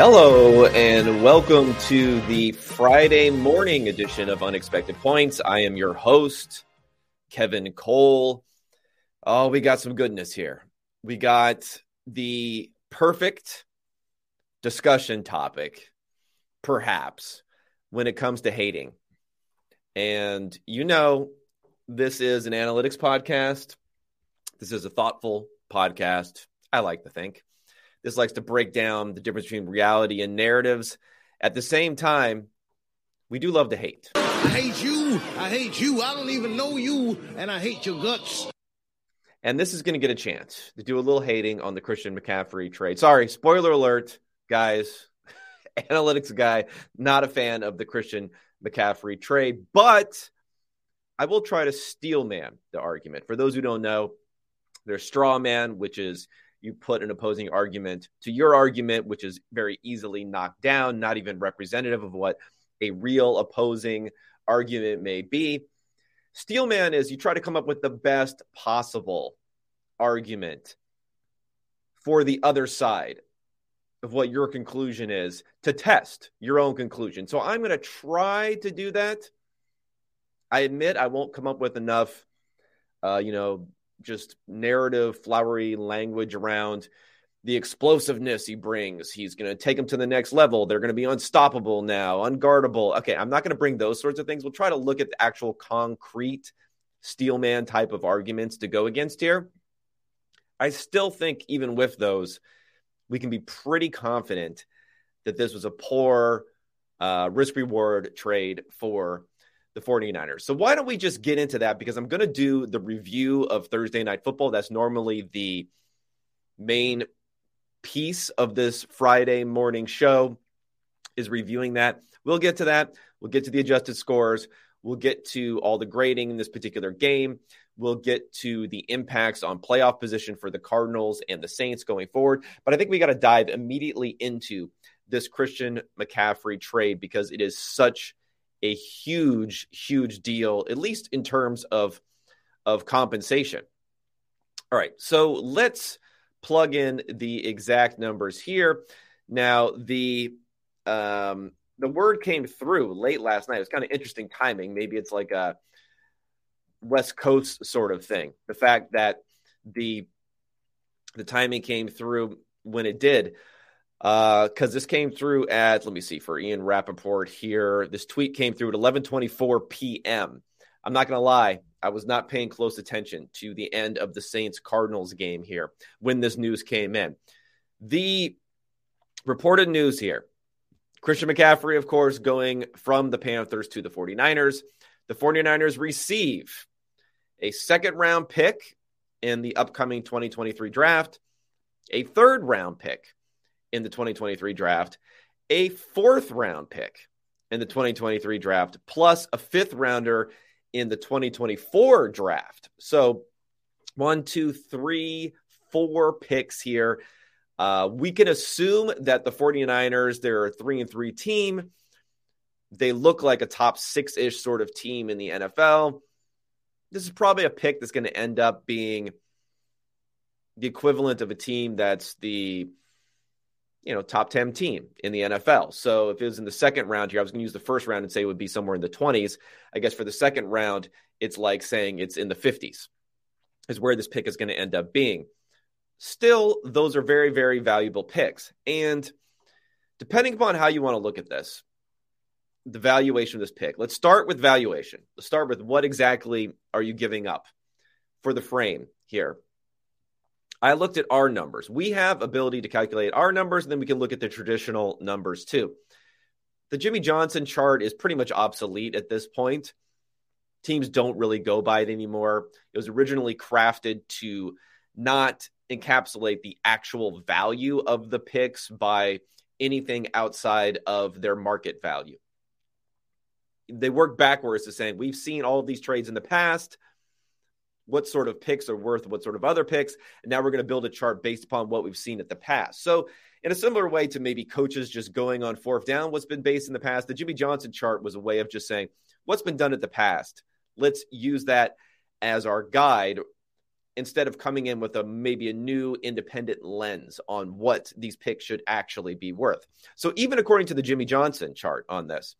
Hello, and welcome to the Friday morning edition of Unexpected Points. I am your host, Kevin Cole. Oh, we got some goodness here. We got the perfect discussion topic, perhaps, when it comes to hating. And you know, this is an analytics podcast. This is a thoughtful podcast. I like to think. This likes to break down the difference between reality and narratives. At the same time, we do love to hate. I hate you. I hate you. I don't even know you, and I hate your guts. And this is going to get a chance to do a little hating on the Christian McCaffrey trade. Sorry, spoiler alert, guys. Analytics guy, not a fan of the Christian McCaffrey trade, but I will try to steel man the argument. For those who don't know, there's straw man, which is you put an opposing argument to your argument, which is very easily knocked down, not even representative of what a real opposing argument may be. Steelman is you try to come up with the best possible argument for the other side of what your conclusion is to test your own conclusion. So I'm going to try to do that. I admit I won't come up with enough, uh, you know, just narrative, flowery language around the explosiveness he brings. He's going to take them to the next level. They're going to be unstoppable now, unguardable. Okay, I'm not going to bring those sorts of things. We'll try to look at the actual concrete steelman type of arguments to go against here. I still think, even with those, we can be pretty confident that this was a poor uh, risk reward trade for the 49ers. So why don't we just get into that? Because I'm going to do the review of Thursday Night Football. That's normally the main piece of this Friday morning show is reviewing that. We'll get to that. We'll get to the adjusted scores. We'll get to all the grading in this particular game. We'll get to the impacts on playoff position for the Cardinals and the Saints going forward. But I think we got to dive immediately into this Christian McCaffrey trade because it is such a huge, huge deal, at least in terms of, of compensation. All right, so let's plug in the exact numbers here. Now, the um, the word came through late last night. It was kind of interesting timing. Maybe it's like a West Coast sort of thing. The fact that the the timing came through when it did because uh, this came through at let me see for Ian Rapoport here. This tweet came through at 11:24 p.m. I'm not gonna lie, I was not paying close attention to the end of the Saints Cardinals game here when this news came in. The reported news here: Christian McCaffrey, of course, going from the Panthers to the 49ers. The 49ers receive a second round pick in the upcoming 2023 draft, a third round pick in the 2023 draft, a fourth round pick in the 2023 draft, plus a fifth rounder in the 2024 draft. So one, two, three, four picks here. Uh, we can assume that the 49ers, they're a three and three team. They look like a top six ish sort of team in the NFL. This is probably a pick that's going to end up being the equivalent of a team that's the you know, top 10 team in the NFL. So if it was in the second round here, I was going to use the first round and say it would be somewhere in the 20s. I guess for the second round, it's like saying it's in the 50s, is where this pick is going to end up being. Still, those are very, very valuable picks. And depending upon how you want to look at this, the valuation of this pick, let's start with valuation. Let's start with what exactly are you giving up for the frame here? I looked at our numbers. We have ability to calculate our numbers, and then we can look at the traditional numbers too. The Jimmy Johnson chart is pretty much obsolete at this point. Teams don't really go by it anymore. It was originally crafted to not encapsulate the actual value of the picks by anything outside of their market value. They work backwards to saying we've seen all of these trades in the past what sort of picks are worth what sort of other picks. And now we're going to build a chart based upon what we've seen at the past. So, in a similar way to maybe coaches just going on fourth down, what's been based in the past, the Jimmy Johnson chart was a way of just saying, what's been done at the past? Let's use that as our guide instead of coming in with a maybe a new independent lens on what these picks should actually be worth. So even according to the Jimmy Johnson chart on this,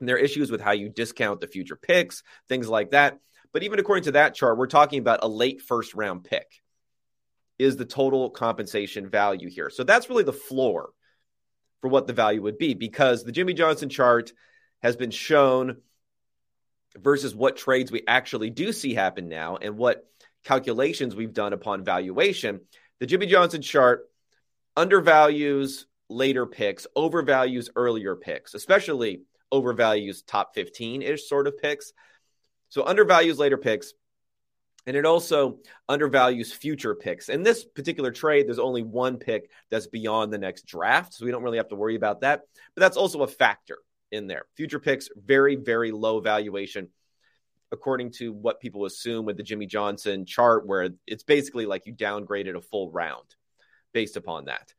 there are issues with how you discount the future picks, things like that. But even according to that chart, we're talking about a late first round pick is the total compensation value here. So that's really the floor for what the value would be because the Jimmy Johnson chart has been shown versus what trades we actually do see happen now and what calculations we've done upon valuation. The Jimmy Johnson chart undervalues later picks, overvalues earlier picks, especially overvalues top 15 ish sort of picks. So undervalues later picks. And it also undervalues future picks. In this particular trade, there's only one pick that's beyond the next draft. So we don't really have to worry about that. But that's also a factor in there. Future picks, very, very low valuation, according to what people assume with the Jimmy Johnson chart, where it's basically like you downgraded a full round based upon that.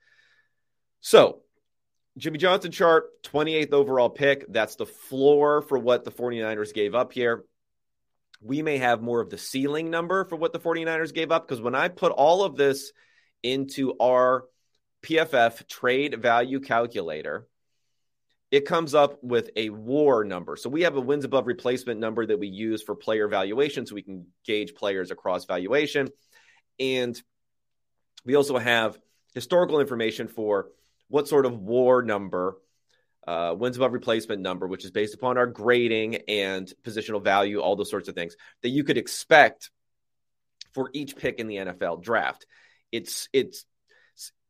So Jimmy Johnson chart, 28th overall pick. That's the floor for what the 49ers gave up here we may have more of the ceiling number for what the 49ers gave up. Because when I put all of this into our PFF trade value calculator, it comes up with a war number. So we have a wins above replacement number that we use for player valuation so we can gauge players across valuation. And we also have historical information for what sort of war number uh, wins above replacement number, which is based upon our grading and positional value, all those sorts of things that you could expect for each pick in the NFL draft. It's it's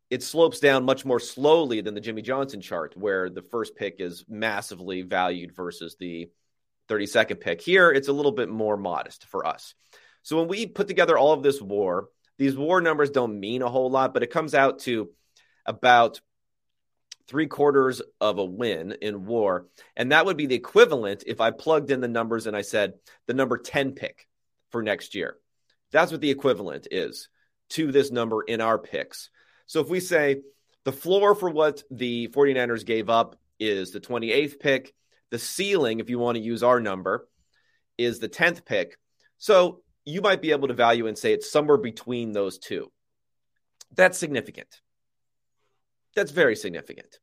it slopes down much more slowly than the Jimmy Johnson chart, where the first pick is massively valued versus the 32nd pick. Here, it's a little bit more modest for us. So when we put together all of this war, these war numbers don't mean a whole lot, but it comes out to about three quarters of a win in war. And that would be the equivalent if I plugged in the numbers and I said the number 10 pick for next year. That's what the equivalent is to this number in our picks. So if we say the floor for what the 49ers gave up is the 28th pick, the ceiling, if you want to use our number, is the 10th pick. So you might be able to value and say it's somewhere between those two. That's significant. That's very significant.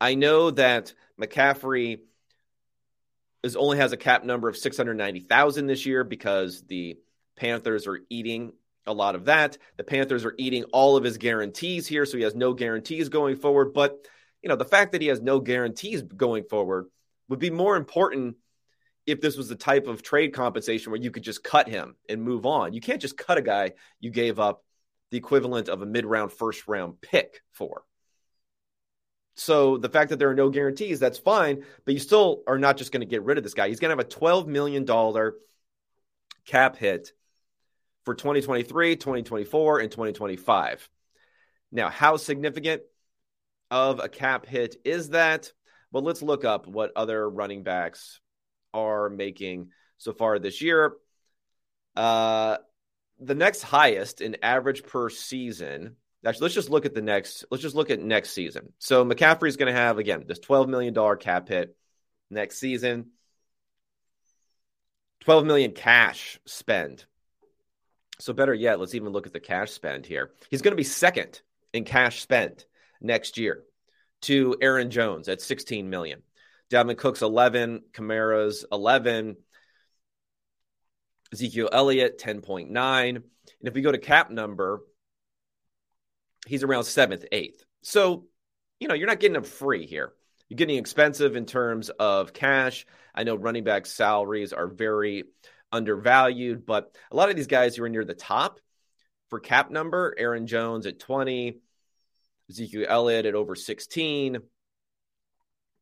I know that McCaffrey is only has a cap number of 690,000 this year because the Panthers are eating a lot of that. The Panthers are eating all of his guarantees here, so he has no guarantees going forward. But you know, the fact that he has no guarantees going forward would be more important if this was the type of trade compensation where you could just cut him and move on. You can't just cut a guy you gave up the equivalent of a mid round, first round pick for. So the fact that there are no guarantees, that's fine, but you still are not just going to get rid of this guy. He's going to have a $12 million cap hit for 2023, 2024, and 2025. Now, how significant of a cap hit is that? Well, let's look up what other running backs are making so far this year. Uh, the next highest in average per season. Actually, let's just look at the next. Let's just look at next season. So McCaffrey is going to have again this twelve million dollar cap hit next season. Twelve million cash spend. So better yet, let's even look at the cash spend here. He's going to be second in cash spend next year to Aaron Jones at 16 million. Dalvin Cook's 11, Kamara's 11, Ezekiel Elliott, 10.9. And if we go to cap number, he's around seventh, eighth. So, you know, you're not getting him free here. You're getting expensive in terms of cash. I know running back salaries are very undervalued, but a lot of these guys who are near the top for cap number, Aaron Jones at 20, Ezekiel Elliott at over 16.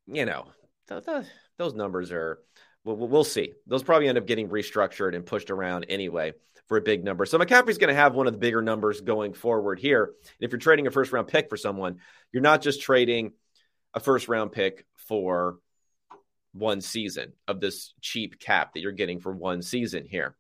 You know, th- th- those numbers are We'll, we'll see. Those probably end up getting restructured and pushed around anyway for a big number. So McCaffrey's going to have one of the bigger numbers going forward here. If you're trading a first round pick for someone, you're not just trading a first round pick for one season of this cheap cap that you're getting for one season here.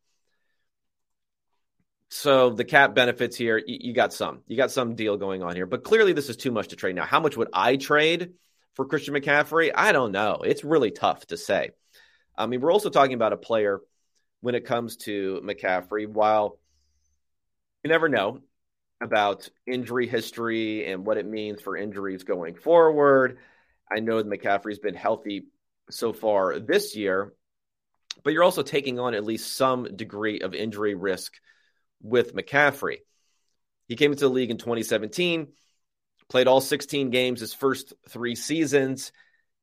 So the cap benefits here, you, you, got some. You got some deal going on here, but clearly this is too much to trade now. How much would I trade for Christian McCaffrey? I don't know. It's really tough to say. I mean, we're also talking about a player when it comes to McCaffrey. While You never know about injury history and what it means for injuries going forward. I know that McCaffrey's been healthy so far this year, but you're also taking on at least some degree of injury risk with McCaffrey. He came into the league in 2017, played all 16 games his first three seasons.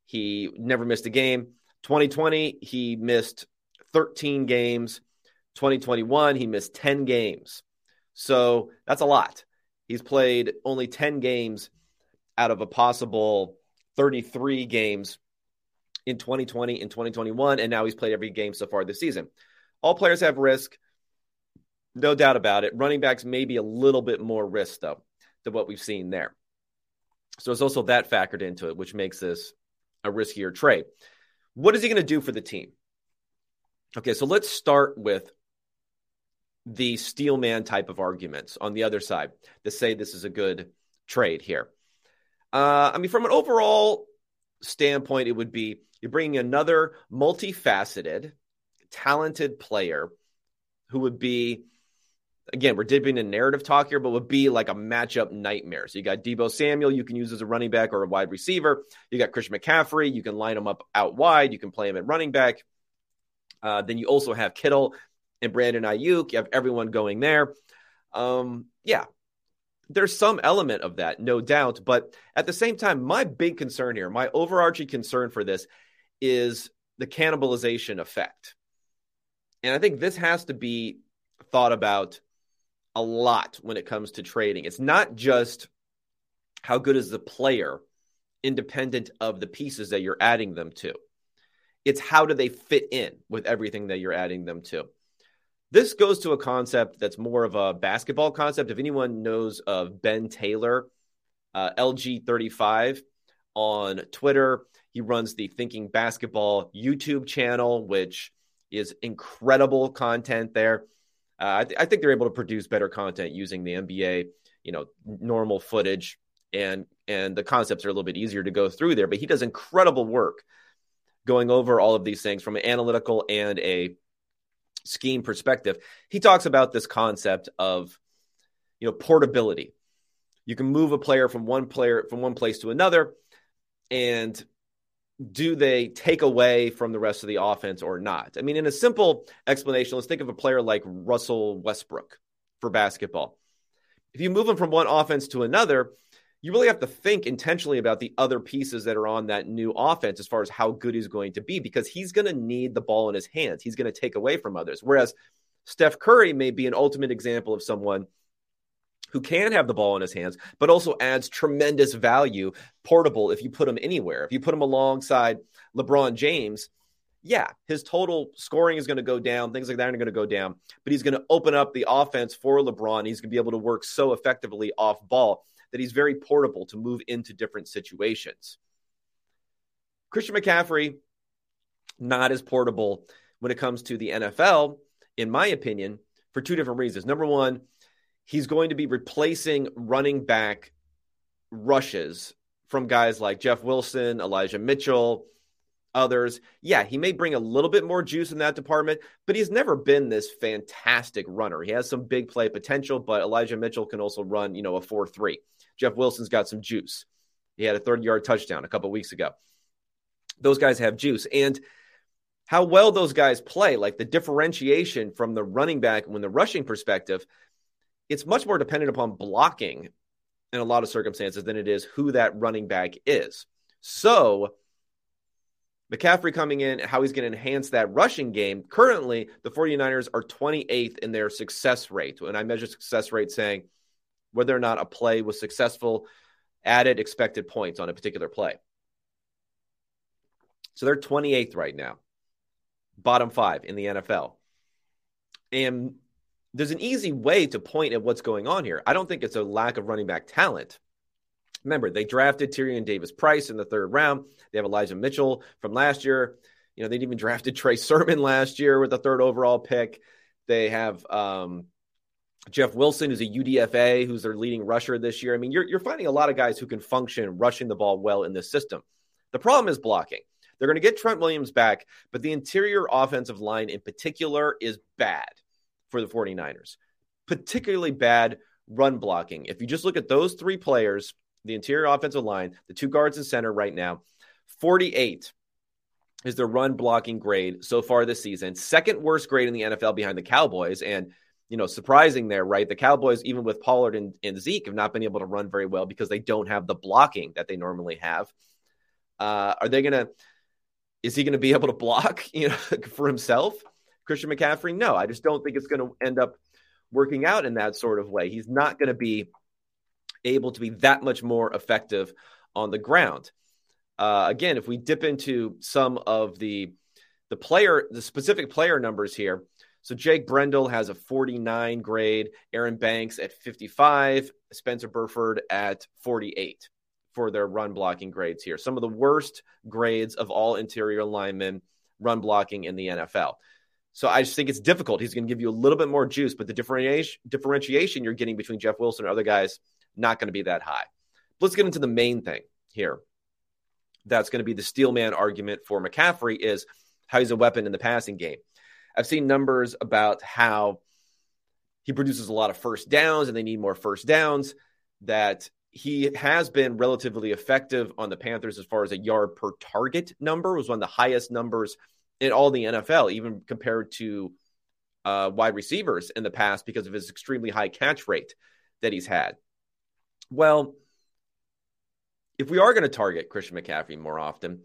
He never missed a game. 2020, he missed 13 games. 2021, he missed 10 games. So that's a lot. He's played only 10 games out of a possible 33 games in 2020 and 2021. And now he's played every game so far this season. All players have risk. No doubt about it. Running backs may be a little bit more risk, though, than what we've seen there. So it's also that factored into it, which makes this a riskier trade. What is he going to do for the team? Okay, so let's start with the steelman type of arguments on the other side to say this is a good trade here. Uh, I mean, from an overall standpoint, it would be you're bringing another multifaceted, talented player who would be, again, we're dipping in narrative talk here, but would be like a matchup nightmare. So you got Deebo Samuel, you can use as a running back or a wide receiver. You got Christian McCaffrey, you can line him up out wide, you can play him at running back. Uh, then you also have Kittle and Brandon Aiyuk. You have everyone going there. Um, yeah, there's some element of that, no doubt. But at the same time, my big concern here, my overarching concern for this is the cannibalization effect. And I think this has to be thought about a lot when it comes to trading. It's not just how good is the player independent of the pieces that you're adding them to. It's how do they fit in with everything that you're adding them to. This goes to a concept that's more of a basketball concept. If anyone knows of Ben Taylor, uh, LG35 on Twitter, he runs the Thinking Basketball YouTube channel, which is incredible content there. Uh, I, th- I, think they're able to produce better content using the NBA, you know, normal footage, and and the concepts are a little bit easier to go through there. But he does incredible work going over all of these things from an analytical and a scheme perspective. He talks about this concept of, you know, portability. You can move a player from one player from one place to another, and do they take away from the rest of the offense or not? I mean, in a simple explanation, let's think of a player like Russell Westbrook for basketball. If you move him from one offense to another, you really have to think intentionally about the other pieces that are on that new offense as far as how good he's going to be because he's going to need the ball in his hands. He's going to take away from others. Whereas Steph Curry may be an ultimate example of someone who can have the ball in his hands, but also adds tremendous value, portable if you put him anywhere. If you put him alongside LeBron James, yeah, his total scoring is going to go down. Things like that are going to go down, but he's going to open up the offense for LeBron. He's going to be able to work so effectively off ball that he's very portable to move into different situations. Christian McCaffrey, not as portable when it comes to the NFL, in my opinion, for two different reasons. Number one, he's going to be replacing running back rushes from guys like Jeff Wilson, Elijah Mitchell, others. Yeah, he may bring a little bit more juice in that department, but he's never been this fantastic runner. He has some big play potential, but Elijah Mitchell can also run, you know, a 4 3. Jeff Wilson's got some juice. He had a third yard touchdown a couple weeks ago. Those guys have juice. And how well those guys play, like the differentiation from the running back when the rushing perspective, it's much more dependent upon blocking in a lot of circumstances than it is who that running back is. So, McCaffrey coming in, how he's going to enhance that rushing game. Currently, the 49ers are 28th in their success rate. And I measure success rate saying whether or not a play was successful, added expected points on a particular play. So they're 28th right now, bottom five in the NFL. And there's an easy way to point at what's going on here. I don't think it's a lack of running back talent. Remember, they drafted Tyrion Davis Price in the third round. They have Elijah Mitchell from last year. You know, they'd even drafted Trey Sermon last year with the third overall pick. They have um, Jeff Wilson, who's a UDFA, who's their leading rusher this year. I mean, you're, you're finding a lot of guys who can function rushing the ball well in this system. The problem is blocking. They're going to get Trent Williams back, but the interior offensive line in particular is bad for the 49ers. particularly bad run blocking. If you just look at those three players, the interior offensive line, the two guards and center right now, 48 is their run blocking grade so far this season. Second worst grade in the NFL behind the Cowboys. And, you know, surprising there, right? The Cowboys, even with Pollard and, and Zeke, have not been able to run very well because they don't have the blocking that they normally have. Uh, are they going to, is he going to be able to block, you know, for himself? Christian McCaffrey? No, I just don't think it's going to end up working out in that sort of way. He's not going to be able to be that much more effective on the ground. Uh, again, if we dip into some of the the player, the specific player numbers here. So Jake Brendel has a 49 grade, Aaron Banks at 55, Spencer Burford at 48 for their run blocking grades here. Some of the worst grades of all interior linemen run blocking in the NFL. So I just think it's difficult. He's going to give you a little bit more juice, but the differentiation you're getting between Jeff Wilson and other guys not going to be that high. Let's get into the main thing here. That's going to be the steelman argument for McCaffrey is how he's a weapon in the passing game. I've seen numbers about how he produces a lot of first downs and they need more first downs, that he has been relatively effective on the Panthers as far as a yard per target number, was one of the highest numbers in all the NFL, even compared to uh, wide receivers in the past because of his extremely high catch rate that he's had. Well, if we are going to target Christian McCaffrey more often,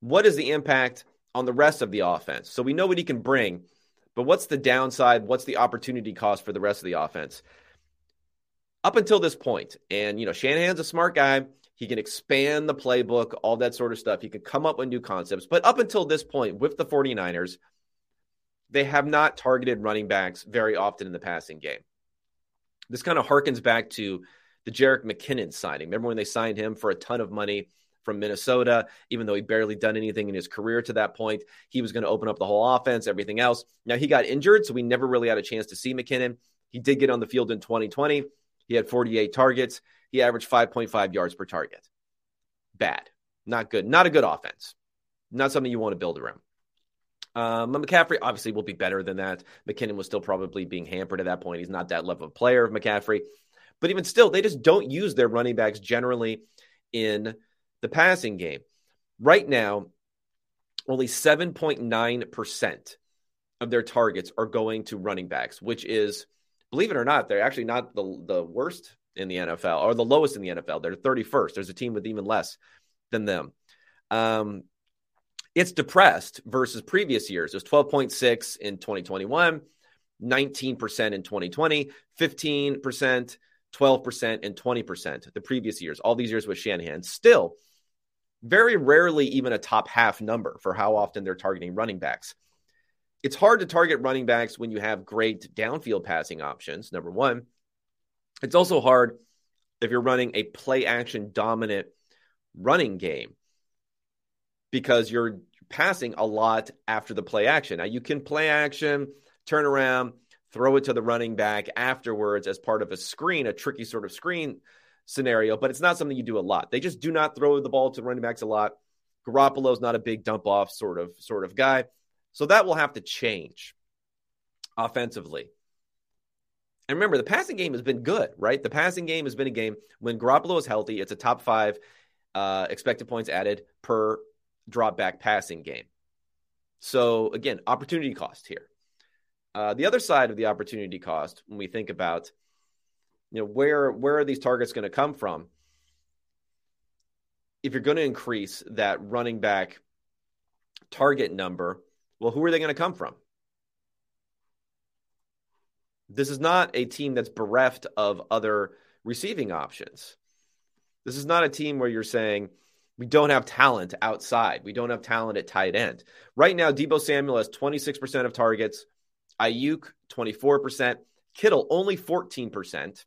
what is the impact on the rest of the offense? So we know what he can bring, but what's the downside? What's the opportunity cost for the rest of the offense? Up until this point, and you know, Shanahan's a smart guy. He can expand the playbook, all that sort of stuff. He can come up with new concepts. But up until this point, with the 49ers, they have not targeted running backs very often in the passing game. This kind of harkens back to the Jerick McKinnon signing. Remember when they signed him for a ton of money from Minnesota, even though he barely done anything in his career to that point? He was going to open up the whole offense, everything else. Now he got injured, so we never really had a chance to see McKinnon. He did get on the field in 2020. He had 48 targets. He averaged 5.5 yards per target. Bad. Not good. Not a good offense. Not something you want to build around. Um, McCaffrey obviously will be better than that. McKinnon was still probably being hampered at that point. He's not that level of player of McCaffrey. But even still, they just don't use their running backs generally in the passing game. Right now, only 7.9% of their targets are going to running backs, which is, believe it or not, they're actually not the, the worst in the NFL or the lowest in the NFL. They're 31st. There's a team with even less than them. Um, it's depressed versus previous years. It was 12.6 in 2021, 19% in 2020, 15%, 12%, and 20% the previous years, all these years with Shanahan. Still, very rarely even a top half number for how often they're targeting running backs. It's hard to target running backs when you have great downfield passing options, number one. It's also hard if you're running a play action dominant running game because you're passing a lot after the play action. Now, you can play action, turn around, throw it to the running back afterwards as part of a screen, a tricky sort of screen scenario, but it's not something you do a lot. They just do not throw the ball to running backs a lot. Garoppolo's not a big dump off sort of sort of guy. So that will have to change offensively. And remember, the passing game has been good, right? The passing game has been a game when Garoppolo is healthy, it's a top five uh, expected points added per drop back passing game. So again, opportunity cost here. Uh, the other side of the opportunity cost, when we think about, you know, where where are these targets going to come from? If you're going to increase that running back target number, well, who are they going to come from? This is not a team that's bereft of other receiving options. This is not a team where you're saying we don't have talent outside. We don't have talent at tight end. Right now, Deebo Samuel has 26% of targets, Aiyuk, 24%. Kittle, only 14%.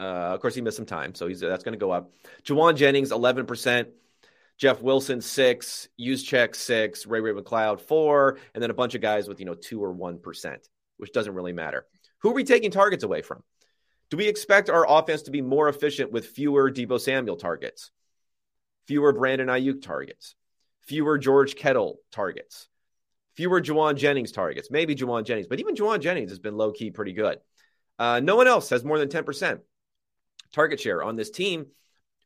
Uh, of course, he missed some time, so he's that's going to go up. Jauan Jennings, 11%. Jeff Wilson, six. Juszczyk, six. Ray Ray McCloud four. And then a bunch of guys with, you know, two or 1%, which doesn't really matter. Who are we taking targets away from? Do we expect our offense to be more efficient with fewer Deebo Samuel targets, fewer Brandon Aiyuk targets, fewer George Kittle targets? Fewer Jauan Jennings targets, maybe Jauan Jennings, but even Jauan Jennings has been low key pretty good. Uh, no one else has more than 10% target share on this team.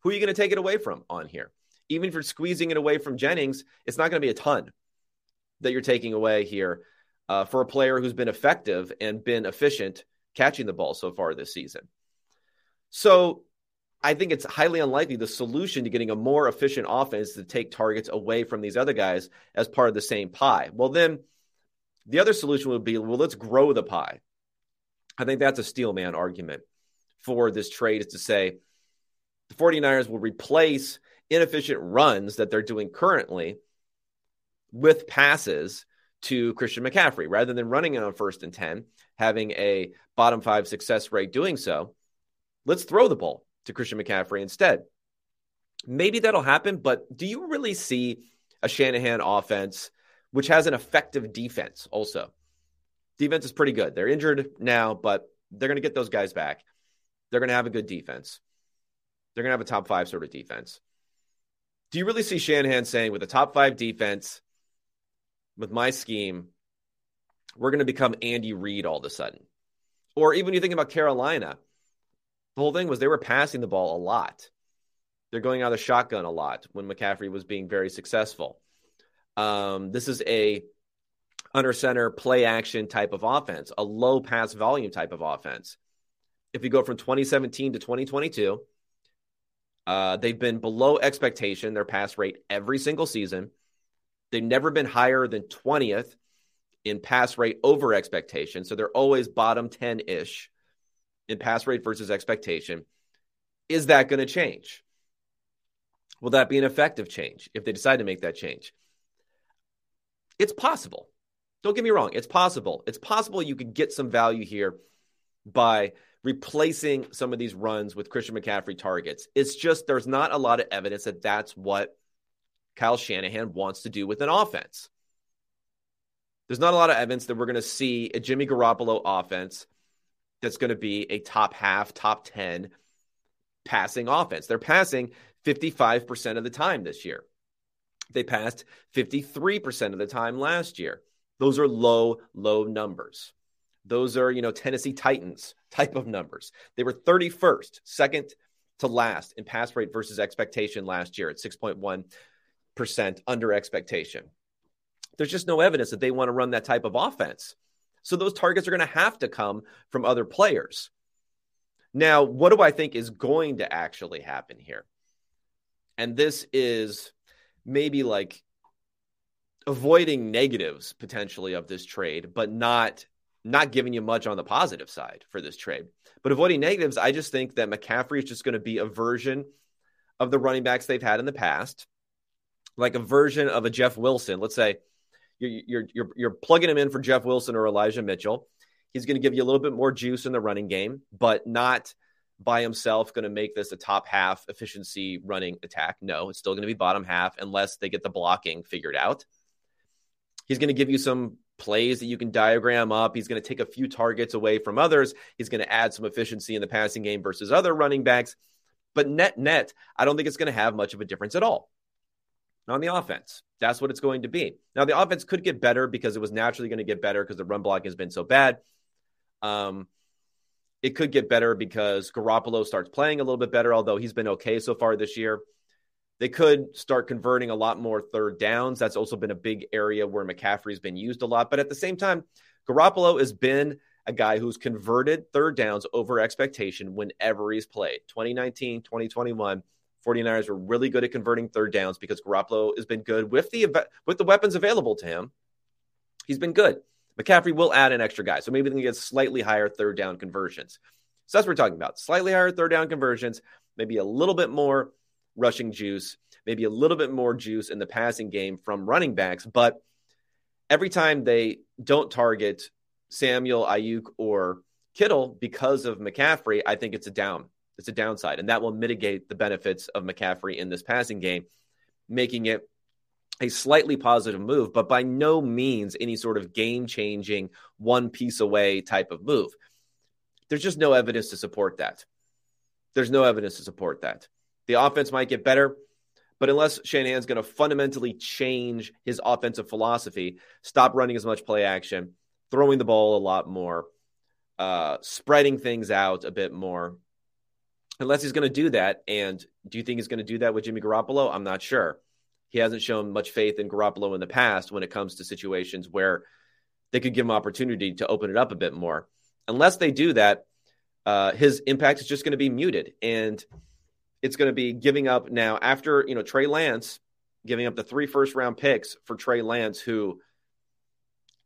Who are you going to take it away from on here? Even if you're squeezing it away from Jennings, it's not going to be a ton that you're taking away here uh, for a player who's been effective and been efficient catching the ball so far this season. So I think it's highly unlikely the solution to getting a more efficient offense is to take targets away from these other guys as part of the same pie. Well, then the other solution would be well, let's grow the pie. I think that's a steel man argument for this trade is to say the 49ers will replace inefficient runs that they're doing currently with passes to Christian McCaffrey rather than running it on first and 10, having a bottom five success rate doing so. Let's throw the ball to Christian McCaffrey instead. Maybe that'll happen, but do you really see a Shanahan offense which has an effective defense also? Defense is pretty good. They're injured now, but they're going to get those guys back. They're going to have a good defense. They're going to have a top five sort of defense. Do you really see Shanahan saying, with a top five defense, with my scheme, we're going to become Andy Reid all of a sudden? Or even you think about Carolina, the whole thing was they were passing the ball a lot. They're going out of shotgun a lot when McCaffrey was being very successful. Um, this is a under center play action type of offense, a low pass volume type of offense. If you go from 2017 to 2022, uh, they've been below expectation, their pass rate every single season. They've never been higher than 20th in pass rate over expectation. So they're always bottom 10 ish in pass rate versus expectation. Is that going to change? Will that be an effective change if they decide to make that change? It's possible. Don't get me wrong. It's possible. It's possible you could get some value here by replacing some of these runs with Christian McCaffrey targets. It's just there's not a lot of evidence that that's what Kyle Shanahan wants to do with an offense. There's not a lot of evidence that we're going to see a Jimmy Garoppolo offense that's going to be a top half, top 10 passing offense. They're passing 55% of the time this year. They passed 53% of the time last year. Those are low, low numbers. Those are, you know, Tennessee Titans type of numbers. They were 31st, second to last in pass rate versus expectation last year at 6.1% under expectation. There's just no evidence that they want to run that type of offense. So those targets are going to have to come from other players. Now, what do I think is going to actually happen here? And this is maybe like avoiding negatives potentially of this trade, but not not giving you much on the positive side for this trade. But avoiding negatives, I just think that McCaffrey is just going to be a version of the running backs they've had in the past, like a version of a Jeff Wilson. Let's say you're you're you're, you're plugging him in for Jeff Wilson or Elijah Mitchell. He's going to give you a little bit more juice in the running game, but not by himself going to make this a top half efficiency running attack. No, it's still going to be bottom half unless they get the blocking figured out. He's going to give you some plays that you can diagram up. He's going to take a few targets away from others. He's going to add some efficiency in the passing game versus other running backs. But net net, I don't think it's going to have much of a difference at all on the offense. That's what it's going to be. Now, the offense could get better because it was naturally going to get better because the run block has been so bad. Um, it could get better because Garoppolo starts playing a little bit better, although he's been okay so far this year. They could start converting a lot more third downs. That's also been a big area where McCaffrey's been used a lot. But at the same time, Garoppolo has been a guy who's converted third downs over expectation whenever he's played. 2019, 2021, 49ers were really good at converting third downs because Garoppolo has been good with the with the weapons available to him. He's been good. McCaffrey will add an extra guy. So maybe they can get slightly higher third down conversions. So that's what we're talking about. Slightly higher third down conversions, maybe a little bit more rushing juice, maybe a little bit more juice in the passing game from running backs. But every time they don't target Samuel, Aiyuk, or Kittle because of McCaffrey, I think it's a down. It's a downside. And that will mitigate the benefits of McCaffrey in this passing game, making it a slightly positive move, but by no means any sort of game changing, one piece away type of move. There's just no evidence to support that. There's no evidence to support that. The offense might get better, But unless Shanahan's going to fundamentally change his offensive philosophy, stop running as much play action, throwing the ball a lot more, uh, spreading things out a bit more, unless he's going to do that. And do you think he's going to do that with Jimmy Garoppolo? I'm not sure. He hasn't shown much faith in Garoppolo in the past when it comes to situations where they could give him opportunity to open it up a bit more. Unless they do that, uh, his impact is just going to be muted, and it's going to be giving up now after you know Trey Lance giving up the three first round picks for Trey Lance, who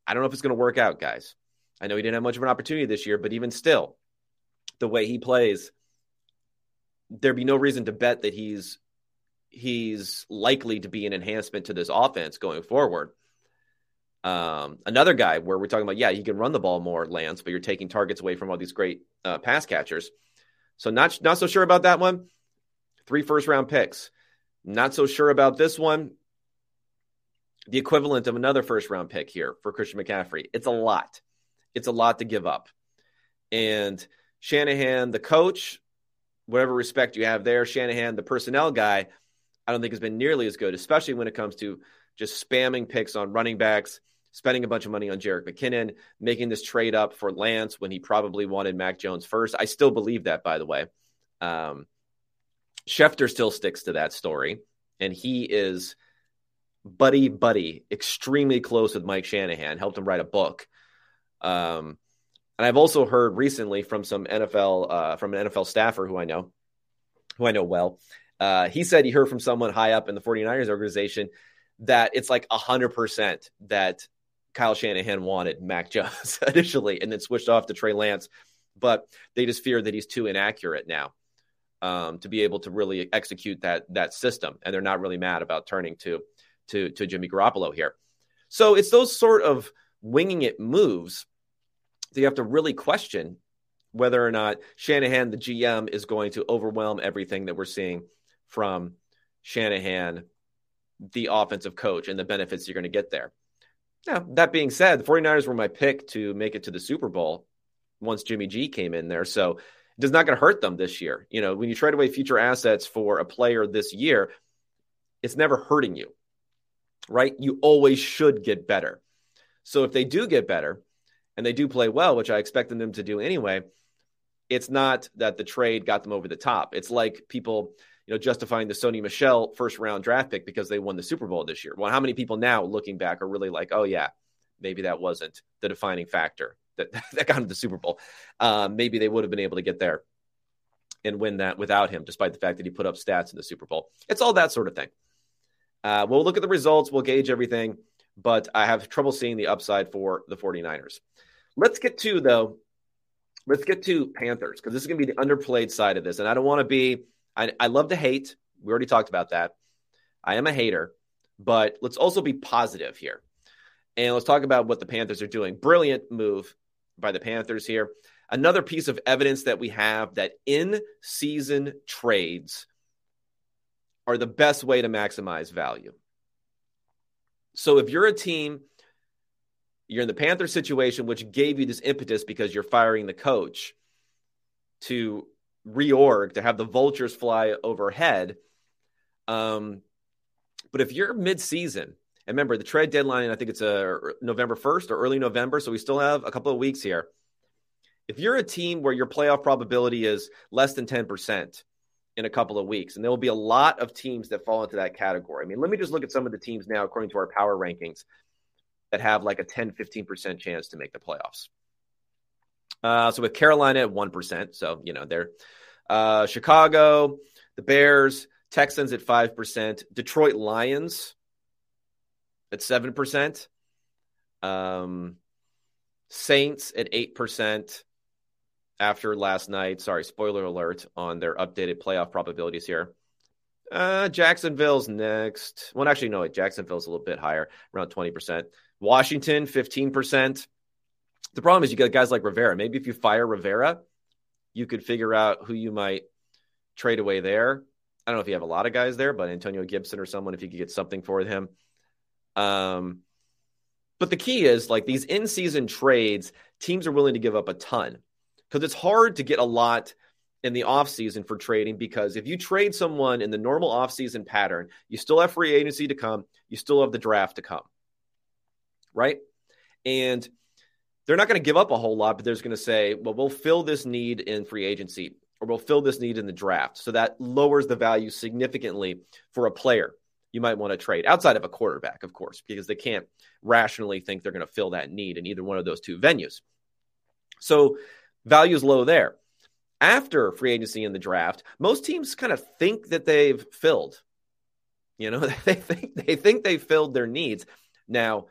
I don't know if it's going to work out, guys. I know he didn't have much of an opportunity this year, but even still, the way he plays, there'd be no reason to bet that he's he's likely to be an enhancement to this offense going forward. Um, another guy where we're talking about, yeah, he can run the ball more, Lance, but you're taking targets away from all these great uh, pass catchers. So not not so sure about that one. Three first round picks. Not so sure about this one. The equivalent of another first round pick here for Christian McCaffrey. It's a lot. It's a lot to give up. And Shanahan, the coach, whatever respect you have there, Shanahan, the personnel guy, I don't think has been nearly as good, especially when it comes to just spamming picks on running backs spending a bunch of money on Jerick McKinnon, making this trade up for Lance when he probably wanted Mac Jones first. I still believe that, by the way. Um, Schefter still sticks to that story, and he is buddy buddy, extremely close with Mike Shanahan. Helped him write a book. Um, and I've also heard recently from some NFL uh, from an NFL staffer who I know, who I know well. Uh, he said he heard from someone high up in the 49ers organization that it's like 100% that Kyle Shanahan wanted Mac Jones initially and then switched off to Trey Lance, but they just fear that he's too inaccurate now um, to be able to really execute that that system, and they're not really mad about turning to to to Jimmy Garoppolo here. So it's those sort of winging it moves that you have to really question whether or not Shanahan, the GM, is going to overwhelm everything that we're seeing from Shanahan, the offensive coach, and the benefits you're going to get there. Now, that being said, the 49ers were my pick to make it to the Super Bowl once Jimmy G came in there. So is not going to hurt them this year. You know, when you trade away future assets for a player this year, it's never hurting you, right? You always should get better. So if they do get better and they do play well, which I expect them to do anyway, it's not that the trade got them over the top. It's like people you know, justifying the Sony Michel first round draft pick because they won the Super Bowl this year. Well, how many people now looking back are really like, oh yeah, maybe that wasn't the defining factor that that got him the Super Bowl. Um, maybe they would have been able to get there and win that without him, despite the fact that he put up stats in the Super Bowl. It's all that sort of thing. Uh, we'll look at the results, we'll gauge everything, but I have trouble seeing the upside for the 49ers. Let's get to, though, let's get to Panthers because this is going to be the underplayed side of this. And I don't want to be I, I love to hate. We already talked about that. I am a hater, but let's also be positive here. And let's talk about what the Panthers are doing. Brilliant move by the Panthers here. Another piece of evidence that we have that in season trades are the best way to maximize value. So if you're a team, you're in the Panther situation, which gave you this impetus because you're firing the coach to reorg to have the vultures fly overhead. Um, but if you're mid-season, and remember the trade deadline, I think it's a November 1st or early November, so we still have a couple of weeks here. If you're a team where your playoff probability is less than 10% in a couple of weeks, and there will be a lot of teams that fall into that category. I mean, let me just look at some of the teams now, according to our power rankings, that have like a 10, 15% chance to make the playoffs. Uh, so with Carolina at 1%, so, you know, they're uh, Chicago, the Bears, Texans at 5%, Detroit Lions at 7%, um, Saints at 8% after last night. Sorry, spoiler alert on their updated playoff probabilities here. Uh, Jacksonville's next. Well, actually, no, Jacksonville's a little bit higher, around 20%. Washington, 15%. The problem is you got guys like Rivera. Maybe if you fire Rivera, you could figure out who you might trade away there. I don't know if you have a lot of guys there, but Antonio Gibson or someone, if you could get something for him. Um, but the key is like these in season trades, teams are willing to give up a ton because it's hard to get a lot in the offseason for trading because if you trade someone in the normal offseason pattern, you still have free agency to come, you still have the draft to come. Right? And they're not going to give up a whole lot, but they're going to say, well, we'll fill this need in free agency or we'll fill this need in the draft. So that lowers the value significantly for a player you might want to trade outside of a quarterback, of course, because they can't rationally think they're going to fill that need in either one of those two venues. So value is low there. After free agency in the draft, most teams kind of think that they've filled. You know, they think they think they filled their needs. Now,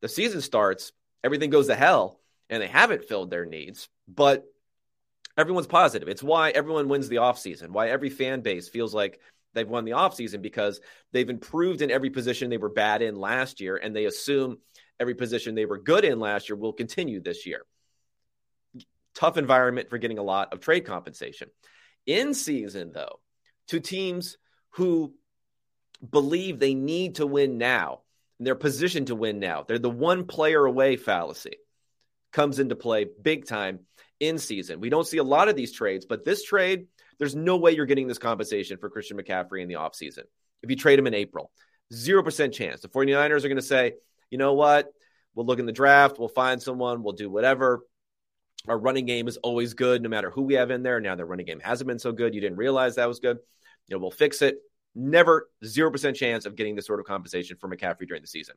the season starts, everything goes to hell, and they haven't filled their needs, but everyone's positive. It's why everyone wins the offseason, why every fan base feels like they've won the offseason because they've improved in every position they were bad in last year, and they assume every position they were good in last year will continue this year. Tough environment for getting a lot of trade compensation. In season, though, to teams who believe they need to win now, and they're positioned to win now, they're the one player away fallacy comes into play big time in season. We don't see a lot of these trades, but this trade, there's no way you're getting this compensation for Christian McCaffrey in the offseason. If you trade him in April, 0% chance. The 49ers are going to say, you know what? We'll look in the draft. We'll find someone. We'll do whatever. Our running game is always good, no matter who we have in there. Now, the running game hasn't been so good. You didn't realize that was good. You know, we'll fix it. Never 0% chance of getting this sort of compensation for McCaffrey during the season.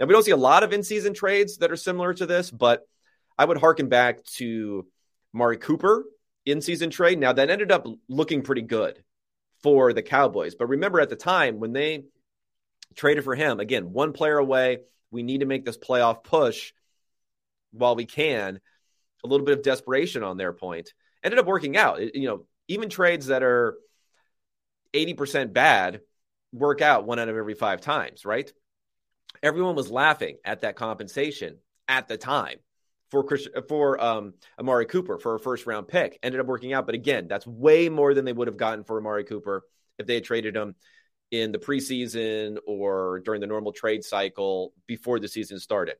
Now, we don't see a lot of in season trades that are similar to this, but I would harken back to Mari Cooper in season trade. Now, that ended up looking pretty good for the Cowboys. But remember at the time when they traded for him, again, one player away, we need to make this playoff push while we can. A little bit of desperation on their point ended up working out. You know, even trades that are 80% bad work out one out of every five times, right? Everyone was laughing at that compensation at the time for Chris, for um, Amari Cooper for a first round pick. Ended up working out, but again, that's way more than they would have gotten for Amari Cooper if they had traded him in the preseason or during the normal trade cycle before the season started.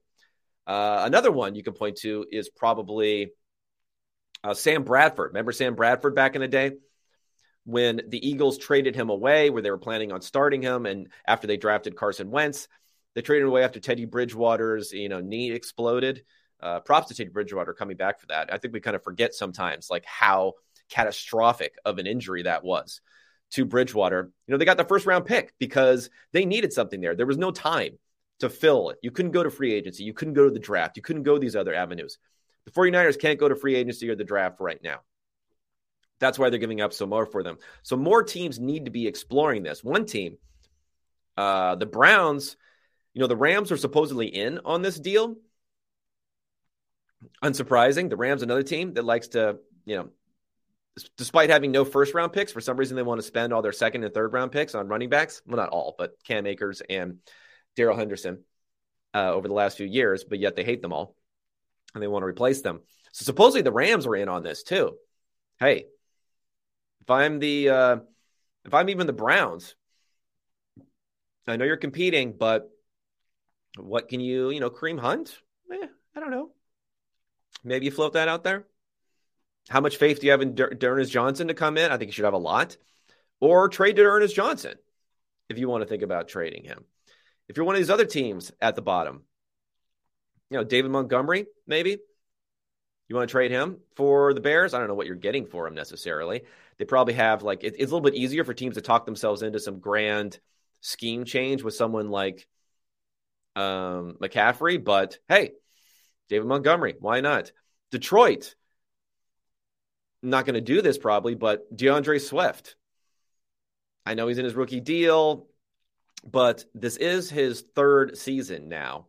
Uh, another one you can point to is probably uh, Sam Bradford. Remember Sam Bradford back in the day when the Eagles traded him away, where they were planning on starting him, and after they drafted Carson Wentz, they traded away after Teddy Bridgewater's you know knee exploded. Uh, props to Teddy Bridgewater coming back for that. I think we kind of forget sometimes like how catastrophic of an injury that was to Bridgewater. You know, they got the first round pick because they needed something there. There was no time to fill it. You couldn't go to free agency. You couldn't go to the draft. You couldn't go these other avenues. The 49ers can't go to free agency or the draft right now. That's why they're giving up so more for them. So more teams need to be exploring this. One team, uh, the Browns, you know, the Rams are supposedly in on this deal unsurprising. The Rams, another team that likes to, you know, despite having no first round picks, for some reason they want to spend all their second and third round picks on running backs. Well, not all, but Cam Akers and Darrell Henderson uh, over the last few years, but yet they hate them all and they want to replace them. So supposedly the Rams were in on this too. Hey, if I'm the uh, if I'm even the Browns, I know you're competing, but what can you, you know, Kareem Hunt? Eh, I don't know. Maybe you float that out there. How much faith do you have in D'Ernest Johnson to come in? I think you should have a lot. Or trade D'Ernest Johnson if you want to think about trading him. If you're one of these other teams at the bottom, you know, David Montgomery, maybe. You want to trade him for the Bears? I don't know what you're getting for him necessarily. They probably have like it, it's a little bit easier for teams to talk themselves into some grand scheme change with someone like um, McCaffrey. But hey, David Montgomery, why not? Detroit, not going to do this probably, but D'Andre Swift. I know he's in his rookie deal, but this is his third season now.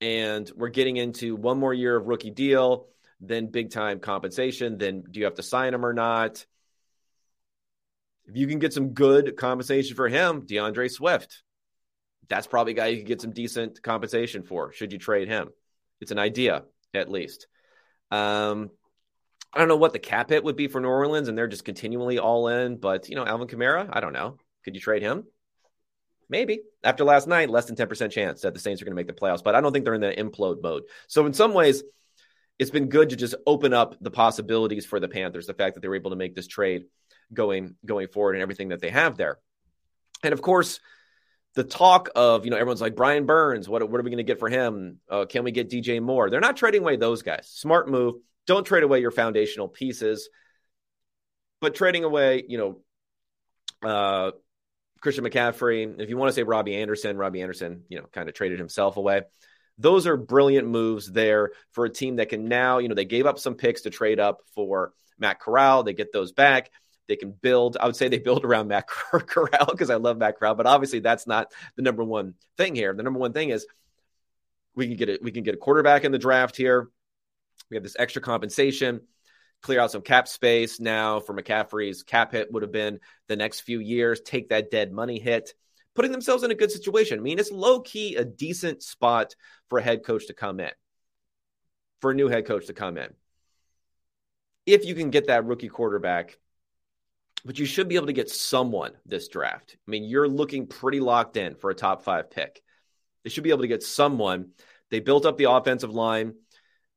And we're getting into one more year of rookie deal, then big time compensation. Then do you have to sign him or not? If you can get some good compensation for him, D'Andre Swift, that's probably a guy you could get some decent compensation for. Should you trade him? It's an idea, at least. Um, I don't know what the cap hit would be for New Orleans, and they're just continually all in. But you know, Alvin Kamara, I don't know. Could you trade him? Maybe after last night, less than ten percent chance that the Saints are going to make the playoffs. But I don't think they're in the implode mode. So in some ways, it's been good to just open up the possibilities for the Panthers. The fact that they were able to make this trade going going forward and everything that they have there, and of course, the talk of you know everyone's like Brian Burns. What what are we going to get for him? Uh, can we get DJ Moore? They're not trading away those guys. Smart move. Don't trade away your foundational pieces, but trading away you know. Uh, Christian McCaffrey. If you want to say Robbie Anderson, Robbie Anderson, you know, kind of traded himself away those are brilliant moves there for a team that can now, you know, they gave up some picks to trade up for Matt Corral. They get those back. They can build. I would say they build around Matt Corral because I love Matt Corral, but obviously that's not the number one thing here. The number one thing is we can get it. We can get a quarterback in the draft here. We have this extra compensation, clear out some cap space now for McCaffrey's cap hit would have been the next few years. Take that dead money hit putting themselves in a good situation. I mean, it's low key a decent spot for a head coach to come in, for a new head coach to come in. If you can get that rookie quarterback, but you should be able to get someone this draft. I mean, you're looking pretty locked in for a top five pick. They should be able to get someone. They built up the offensive line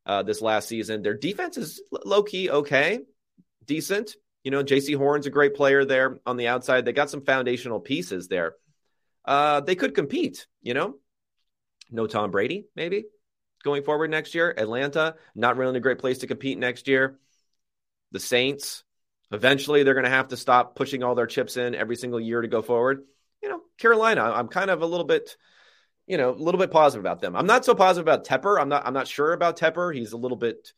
uh, this last season. Their defense is low key okay, decent. You know, Jaycee Horn's a great player there on the outside. They got some foundational pieces there uh, they could compete, you know? No Tom Brady, maybe going forward next year. Atlanta, not really a great place to compete next year. The Saints, eventually they're going to have to stop pushing all their chips in every single year to go forward. You know, Carolina, I'm kind of a little bit, you know, a little bit positive about them. I'm not so positive about Tepper. I'm not, I'm not sure about Tepper. He's a little bit,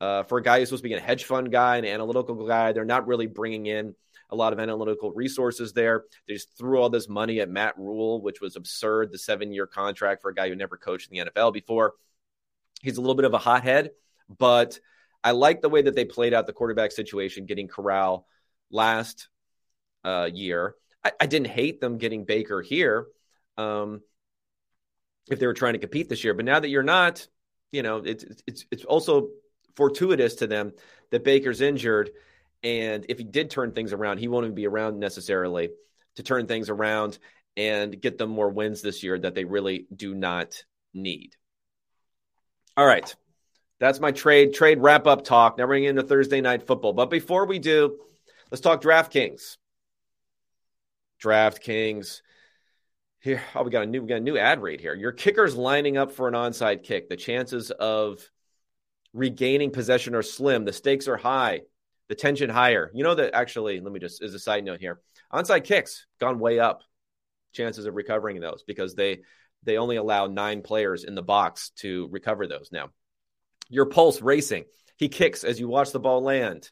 uh, for a guy who's supposed to be a hedge fund guy, an analytical guy, they're not really bringing in a lot of analytical resources there. They just threw all this money at Matt Rhule, which was absurd. The seven year contract for a guy who never coached in the NFL before. He's a little bit of a hothead, but I like the way that they played out the quarterback situation, getting Corral last uh, year. I, I, didn't hate them getting Baker here um, if they were trying to compete this year. But now that you're not, you know, it's it's it's also fortuitous to them that Baker's injured and if he did turn things around, he won't even be around necessarily to turn things around and get them more wins this year that they really do not need. All right. That's my trade trade wrap up talk. Now bring into Thursday night football. But before we do, let's talk DraftKings. DraftKings. Here, oh, we got a new we got a new ad rate here. Your kicker's lining up for an onside kick. The chances of regaining possession are slim. The stakes are high the tension higher. You know that actually, let me just as a side note here, onside kicks gone way up. Chances of recovering those because they they only allow nine players in the box to recover those now. Your pulse racing. He kicks as you watch the ball land.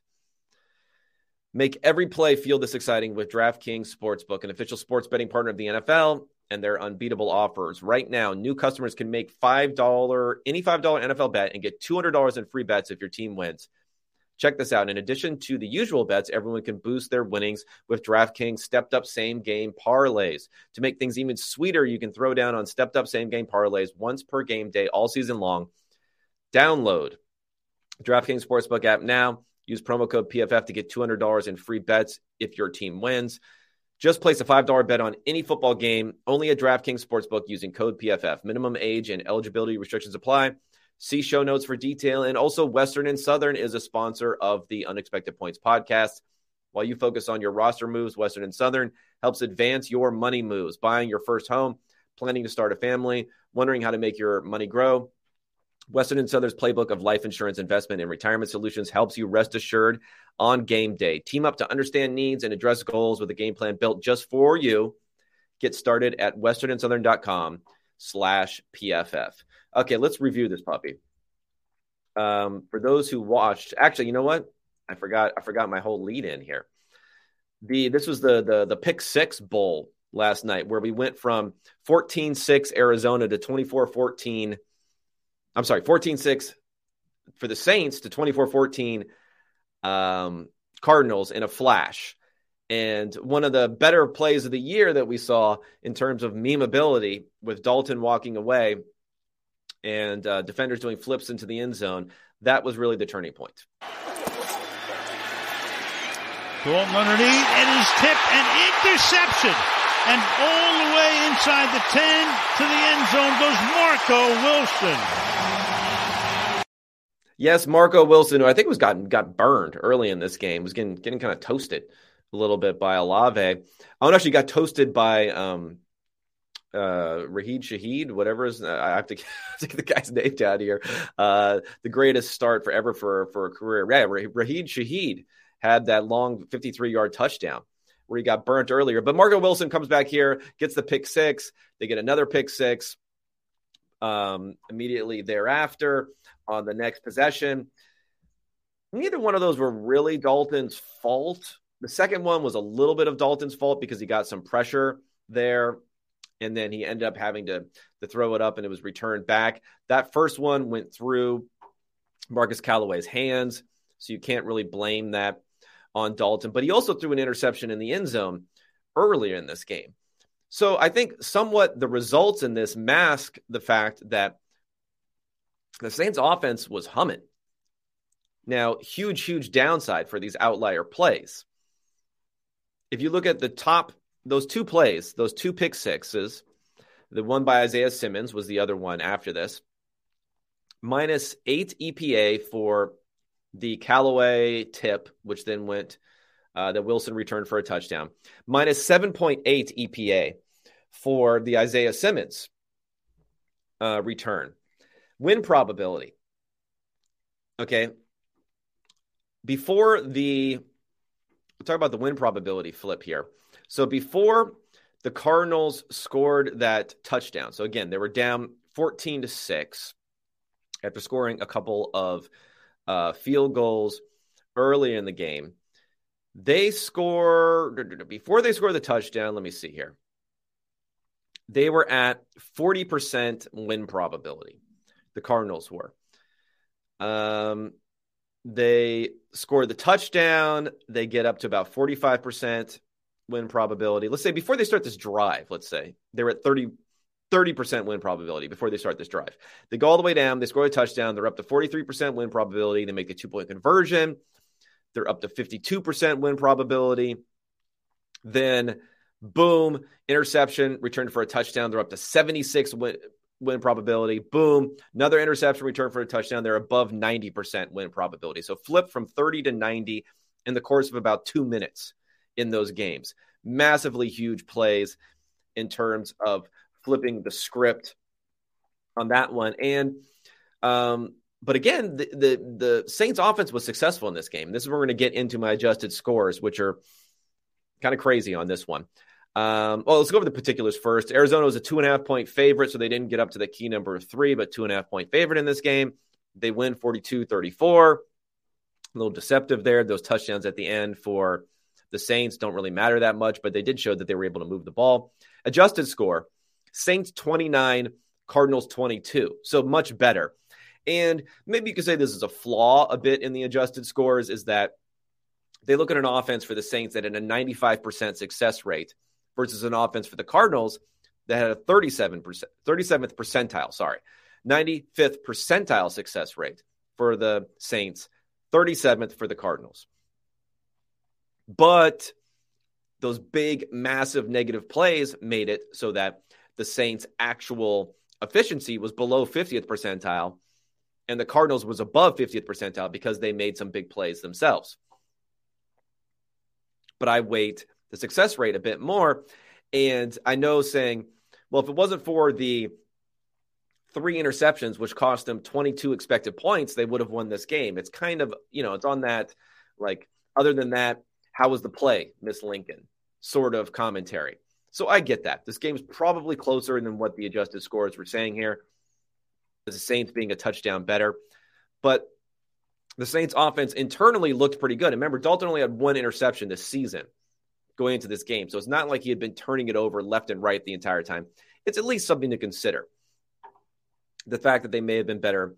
Make every play feel this exciting with DraftKings Sportsbook, an official sports betting partner of the NFL, and their unbeatable offers. Right now, new customers can make $5 any $5 NFL bet and get $200 in free bets if your team wins. Check this out. In addition to the usual bets, everyone can boost their winnings with DraftKings stepped up same game parlays. To make things even sweeter, you can throw down on stepped up same game parlays once per game day all season long. Download DraftKings Sportsbook app now. Use promo code PFF to get $200 in free bets if your team wins. Just place a $5 bet on any football game only at DraftKings Sportsbook using code PFF. Minimum age and eligibility restrictions apply. See show notes for detail. And also, Western and Southern is a sponsor of the Unexpected Points podcast. While you focus on your roster moves, Western and Southern helps advance your money moves. Buying your first home, planning to start a family, wondering how to make your money grow. Western and Southern's playbook of life insurance investment and retirement solutions helps you rest assured on game day. Team up to understand needs and address goals with a game plan built just for you. Get started at westernsouthern.com slash PFF. Okay, let's review this puppy. Um, for those who watched, actually, you know what? I forgot. I forgot my whole lead in here. The this was the the the pick six bowl last night where we went from 14-6 Arizona to 24-14. I'm sorry, 14-6 for the Saints to 24-14 um, Cardinals in a flash. And one of the better plays of the year that we saw in terms of memeability with Dalton walking away and uh, defenders doing flips into the end zone. That was really the turning point. Dalton underneath, and his tip and interception. And all the way inside the 10 to the end zone goes Marco Wilson. Yes, Marco Wilson, who I think was gotten got burned early in this game, was getting getting kind of toasted a little bit by Olave. Oh, actually got toasted by um, uh, Rashid Shaheed, whatever is. I have to, get the guy's name down here. Uh, the greatest start forever for for a career. Yeah, Rashid Shaheed had that long 53 yard touchdown where he got burnt earlier. But Marco Wilson comes back here, gets the pick six. They get another pick six um, immediately thereafter on the next possession. Neither one of those were really Dalton's fault. The second one was a little bit of Dalton's fault because he got some pressure there and then he ended up having to to throw it up and it was returned back. That first one went through Marquez Callaway's hands, so you can't really blame that on Dalton. But he also threw an interception in the end zone earlier in this game. So I think somewhat the results in this mask the fact that the Saints offense was humming. Now, huge, huge downside for these outlier plays. If you look at the top those two plays, those two pick sixes, the one by Isaiah Simmons was the other one after this, minus eight EPA for the Callaway tip, which then went uh, that Wilson returned for a touchdown, minus 7.8 EPA for the Isaiah Simmons uh, return. Win probability. Okay. Before the, talk about the win probability flip here. So before the Cardinals scored that touchdown, so again, they were down 14 to 6 after scoring a couple of uh, field goals early in the game. They score before they score the touchdown. Let me see here. They were at 40% win probability. The Cardinals were. Um, they score the touchdown. They get up to about 45% win probability. Let's say before they start this drive, let's say they're at 30, 30% win probability before they start this drive. They go all the way down, they score a touchdown, they're up to 43% win probability, they make a two point conversion, they're up to 52% win probability. Then, boom, interception, returned for a touchdown, they're up to 76 win, win probability. Boom, another interception, return for a touchdown, they're above 90% win probability. So, flip from 30 to 90 in the course of about two minutes in those games. Massively huge plays in terms of flipping the script on that one. And um, but again, the, the, the Saints offense was successful in this game. This is where we're going to get into my adjusted scores, which are kind of crazy on this one. Um, well, let's go over the particulars first. Arizona was a two and a half point favorite, so they didn't get up to the key number of three, but two and a half point favorite in this game. They win 42 34. A little deceptive there. Those touchdowns at the end for the Saints don't really matter that much, but they did show that they were able to move the ball. Adjusted score Saints 29, Cardinals 22. So much better. And maybe you could say this is a flaw a bit in the adjusted scores is that they look at an offense for the Saints that had a 95% success rate versus an offense for the Cardinals that had a 37%, 37th percentile, sorry, 95th percentile success rate for the Saints, 37th for the Cardinals. But those big, massive negative plays made it so that the Saints' actual efficiency was below 50th percentile, and the Cardinals was above 50th percentile because they made some big plays themselves. But I weight the success rate a bit more. And I know saying, well, if it wasn't for the three interceptions, which cost them 22 expected points, they would have won this game. It's kind of, you know, it's on that, like, other than that, how was the play, Miss Lincoln? Sort of commentary. So I get that. This game's probably closer than what the adjusted scores were saying here. The Saints being a touchdown better. But the Saints offense internally looked pretty good. And remember, Dalton only had one interception this season going into this game. So it's not like he had been turning it over left and right the entire time. It's at least something to consider. The fact that they may have been better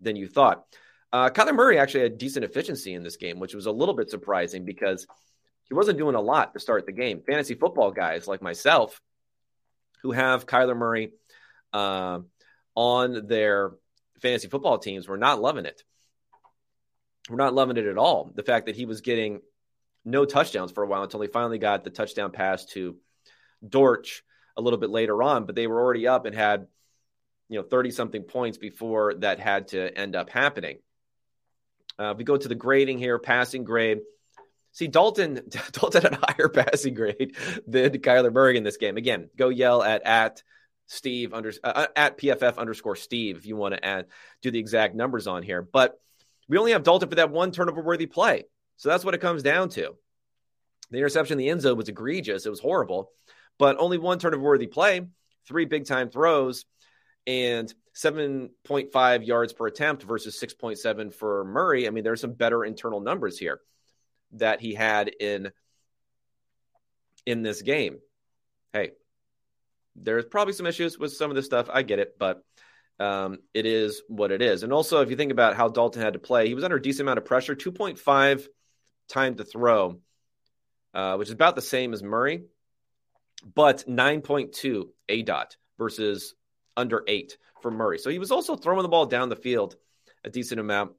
than you thought. Uh, Kyler Murray actually had decent efficiency in this game, which was a little bit surprising because he wasn't doing a lot to start the game. Fantasy football guys like myself, who have Kyler Murray uh, on their fantasy football teams, were not loving it. We're not loving it at all. The fact that he was getting no touchdowns for a while until he finally got the touchdown pass to Dortch a little bit later on, but they were already up and had you know 30 something points before that had to end up happening. Uh, we go to the grading here, passing grade. See, Dalton Dalton had a higher passing grade than Kyler Murray in this game. Again, go yell at at Steve under uh, uh at PFF underscore Steve if you want to add do the exact numbers on here. But we only have Dalton for that one turnover worthy play, so that's what it comes down to. The interception in the end zone was egregious; it was horrible, but only one turnover worthy play, three big time throws, and 7.5 yards per attempt versus 6.7 for Murray. I mean, there's some better internal numbers here that he had in in this game. Hey, there's probably some issues with some of this stuff. I get it, but um, it is what it is. And also, if you think about how Dalton had to play, he was under a decent amount of pressure, 2.5 time to throw, uh, which is about the same as Murray, but 9.2 aDOT versus under eight for Murray. So he was also throwing the ball down the field a decent amount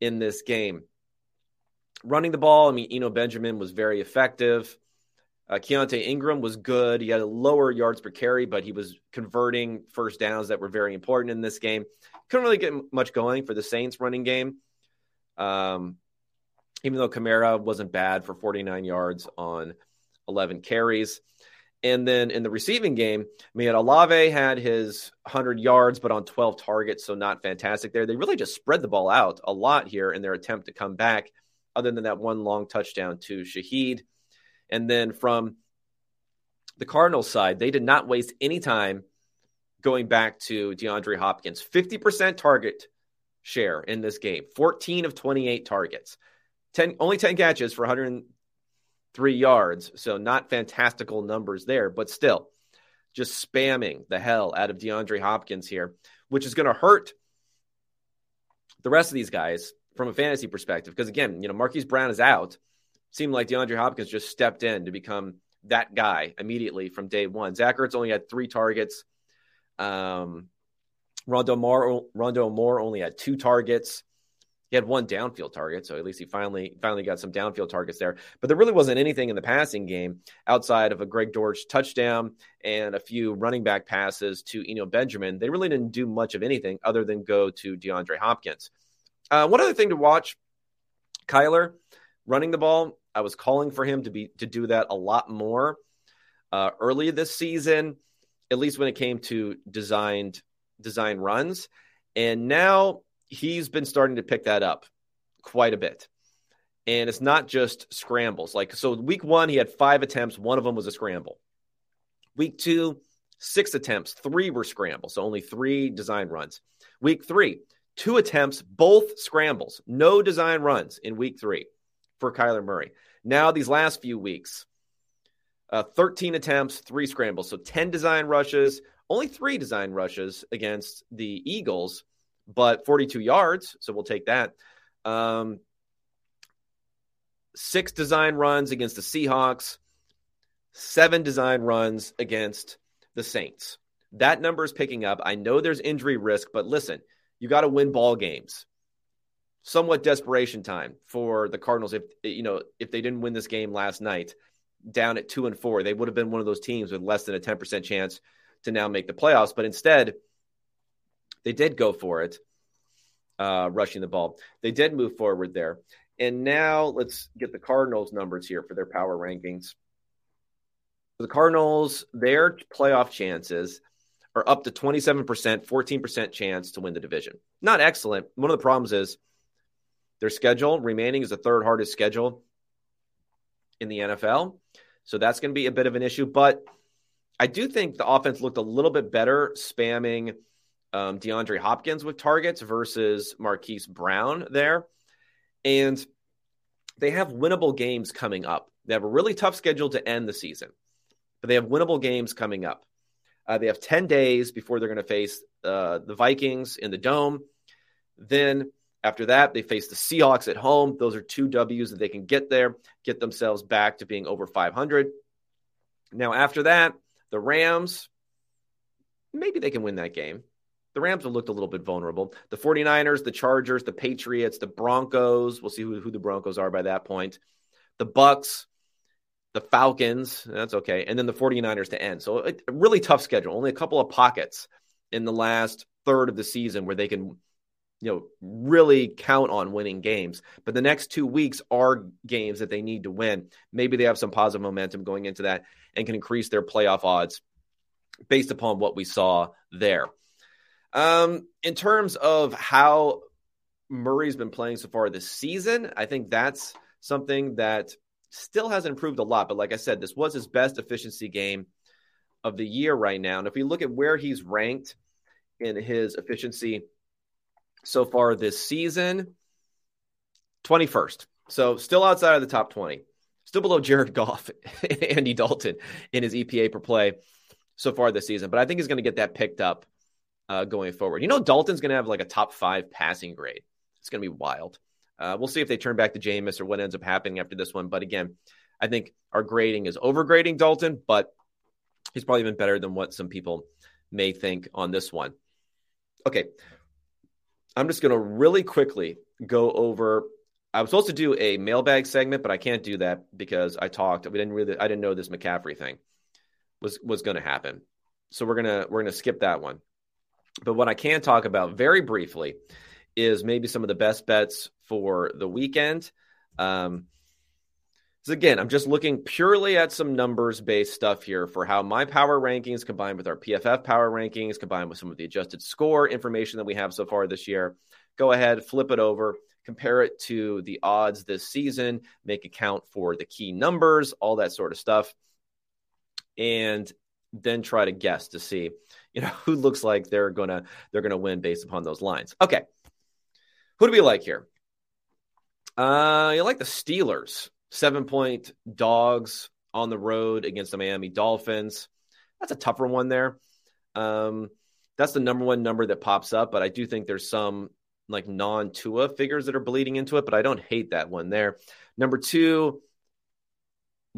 in this game. Running the ball, I mean, Eno Benjamin was very effective. Uh, Keaontay Ingram was good. He had a lower yards per carry, but he was converting first downs that were very important in this game. Couldn't really get much going for the Saints running game. Um, even though Kamara wasn't bad for 49 yards on 11 carries. And then in the receiving game, I mean, Olave had his 100 yards, but on 12 targets, so not fantastic there. They really just spread the ball out a lot here in their attempt to come back, other than that one long touchdown to Shaheed. And then from the Cardinals side, they did not waste any time going back to DeAndre Hopkins. 50% target share in this game, 14 of 28 targets, 10, only 10 catches for 103 yards. So not fantastical numbers there, but still just spamming the hell out of DeAndre Hopkins here, which is going to hurt the rest of these guys from a fantasy perspective. Because again, you know, Marquise Brown is out. Seemed like DeAndre Hopkins just stepped in to become that guy immediately from day one. Zach Ertz only had three targets. Um, Rondale Moore, Rondale Moore only had two targets. He had one downfield target, so at least he finally finally got some downfield targets there. But there really wasn't anything in the passing game outside of a Greg Dortch touchdown and a few running back passes to Eno Benjamin. They really didn't do much of anything other than go to DeAndre Hopkins. Uh, one other thing to watch: Kyler running the ball. I was calling for him to be to do that a lot more uh, early this season, at least when it came to designed design runs. And now he's been starting to pick that up quite a bit. And it's not just scrambles. Like, so week one, he had five attempts. One of them was a scramble. Week two, six attempts. Three were scrambles. So only three design runs. Week three, two attempts, both scrambles. No design runs in week three for Kyler Murray. Now, these last few weeks, uh, 13 attempts, three scrambles. So 10 design rushes, only three design rushes against the Eagles but 42 yards. So we'll take that. Um, six design runs against the Seahawks, seven design runs against the Saints. That number is picking up. I know there's injury risk, but listen, you got to win ball games. Somewhat desperation time for the Cardinals. If you know if they didn't win this game last night, down at two and four, they would have been one of those teams with less than a ten percent chance to now make the playoffs. But instead, they did go for it, uh, rushing the ball. They did move forward there. And now let's get the Cardinals' numbers here for their power rankings. The Cardinals, their playoff chances are up to 27%, 14% chance to win the division. Not excellent. One of the problems is their schedule remaining is the third hardest schedule in the NFL. So that's going to be a bit of an issue. But I do think the offense looked a little bit better spamming um, DeAndre Hopkins with targets versus Marquise Brown there. And they have winnable games coming up. They have a really tough schedule to end the season, but they have winnable games coming up. Uh, they have 10 days before they're going to face uh, the Vikings in the Dome. Then after that, they face the Seahawks at home. Those are two W's that they can get there, get themselves back to being over 500. Now, after that, the Rams, maybe they can win that game the Rams have looked a little bit vulnerable. The 49ers, the Chargers, the Patriots, the Broncos, we'll see who, who the Broncos are by that point. The Bucks, the Falcons, that's okay. And then the 49ers to end. So a really tough schedule. Only a couple of pockets in the last third of the season where they can you know, really count on winning games. But the next two weeks are games that they need to win. Maybe they have some positive momentum going into that and can increase their playoff odds based upon what we saw there. Um, in terms of how Murray's been playing so far this season, I think that's something that still hasn't improved a lot. But like I said, this was his best efficiency game of the year right now. And if we look at where he's ranked in his efficiency so far this season, 21st. So still outside of the top 20. Still below Jared Goff and Andy Dalton in his EPA per play so far this season. But I think he's going to get that picked up uh, going forward. You know, Dalton's going to have like a top five passing grade. It's going to be wild. Uh, we'll see if they turn back to Jameis or what ends up happening after this one. But again, I think our grading is overgrading Dalton, but he's probably been better than what some people may think on this one. Okay. I'm just going to really quickly go over. I was supposed to do a mailbag segment, but I can't do that because I talked. We didn't really. I didn't know this McCaffrey thing was was going to happen, so we're gonna we're gonna skip that one. But what I can talk about very briefly is maybe some of the best bets for the weekend. Um, so again, I'm just looking purely at some numbers based stuff here for how my power rankings combined with our PFF power rankings combined with some of the adjusted score information that we have so far this year. Go ahead, flip it over, compare it to the odds this season, make account for the key numbers, all that sort of stuff. And then try to guess to see, you know, who looks like they're gonna they're gonna win based upon those lines. Okay. Who do we like here? Uh, you like the Steelers, seven point dogs on the road against the Miami Dolphins. That's a tougher one there. Um, that's the number one number that pops up, but I do think there's some like non Tua figures that are bleeding into it, but I don't hate that one there. Number two,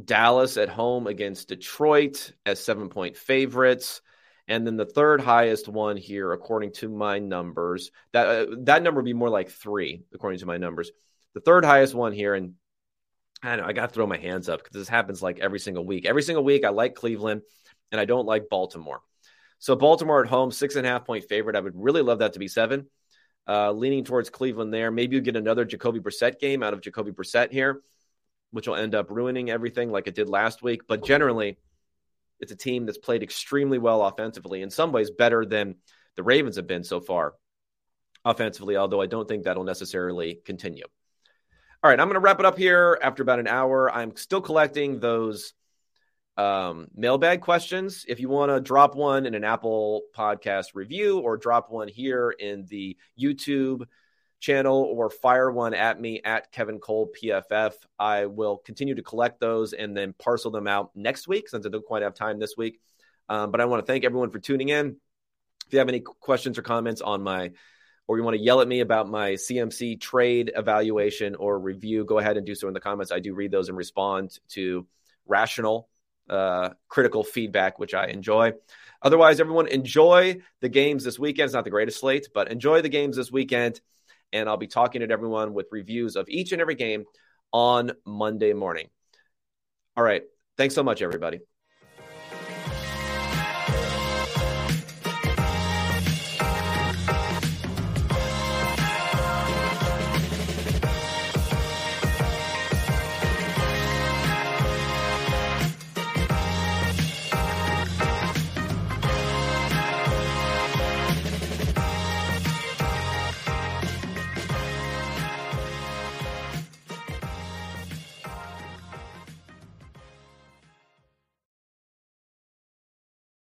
Dallas at home against Detroit as seven point favorites. And then the third highest one here, according to my numbers, that uh, that number would be more like three, according to my numbers. The third highest one here, and I know I got to throw my hands up because this happens like every single week. Every single week, I like Cleveland, and I don't like Baltimore. So Baltimore at home, six and a half point favorite. I would really love that to be seven. Uh, leaning towards Cleveland there. Maybe you get another Jacoby Brissett game out of Jacoby Brissett here, which will end up ruining everything like it did last week. But generally, it's a team that's played extremely well offensively, in some ways better than the Ravens have been so far offensively, although I don't think that'll necessarily continue. All right, I'm going to wrap it up here after about an hour. I'm still collecting those um, mailbag questions. If you want to drop one in an Apple podcast review or drop one here in the YouTube channel or fire one at me at Kevin Cole PFF. I will continue to collect those and then parcel them out next week since I don't quite have time this week. Um, but I want to thank everyone for tuning in. If you have any questions or comments on my, or you want to yell at me about my CMC trade evaluation or review, go ahead and do so in the comments. I do read those and respond to rational, uh, critical feedback, which I enjoy. Otherwise, everyone enjoy the games this weekend. It's not the greatest slate, but enjoy the games this weekend and I'll be talking to everyone with reviews of each and every game on Monday morning. All right. Thanks so much, everybody.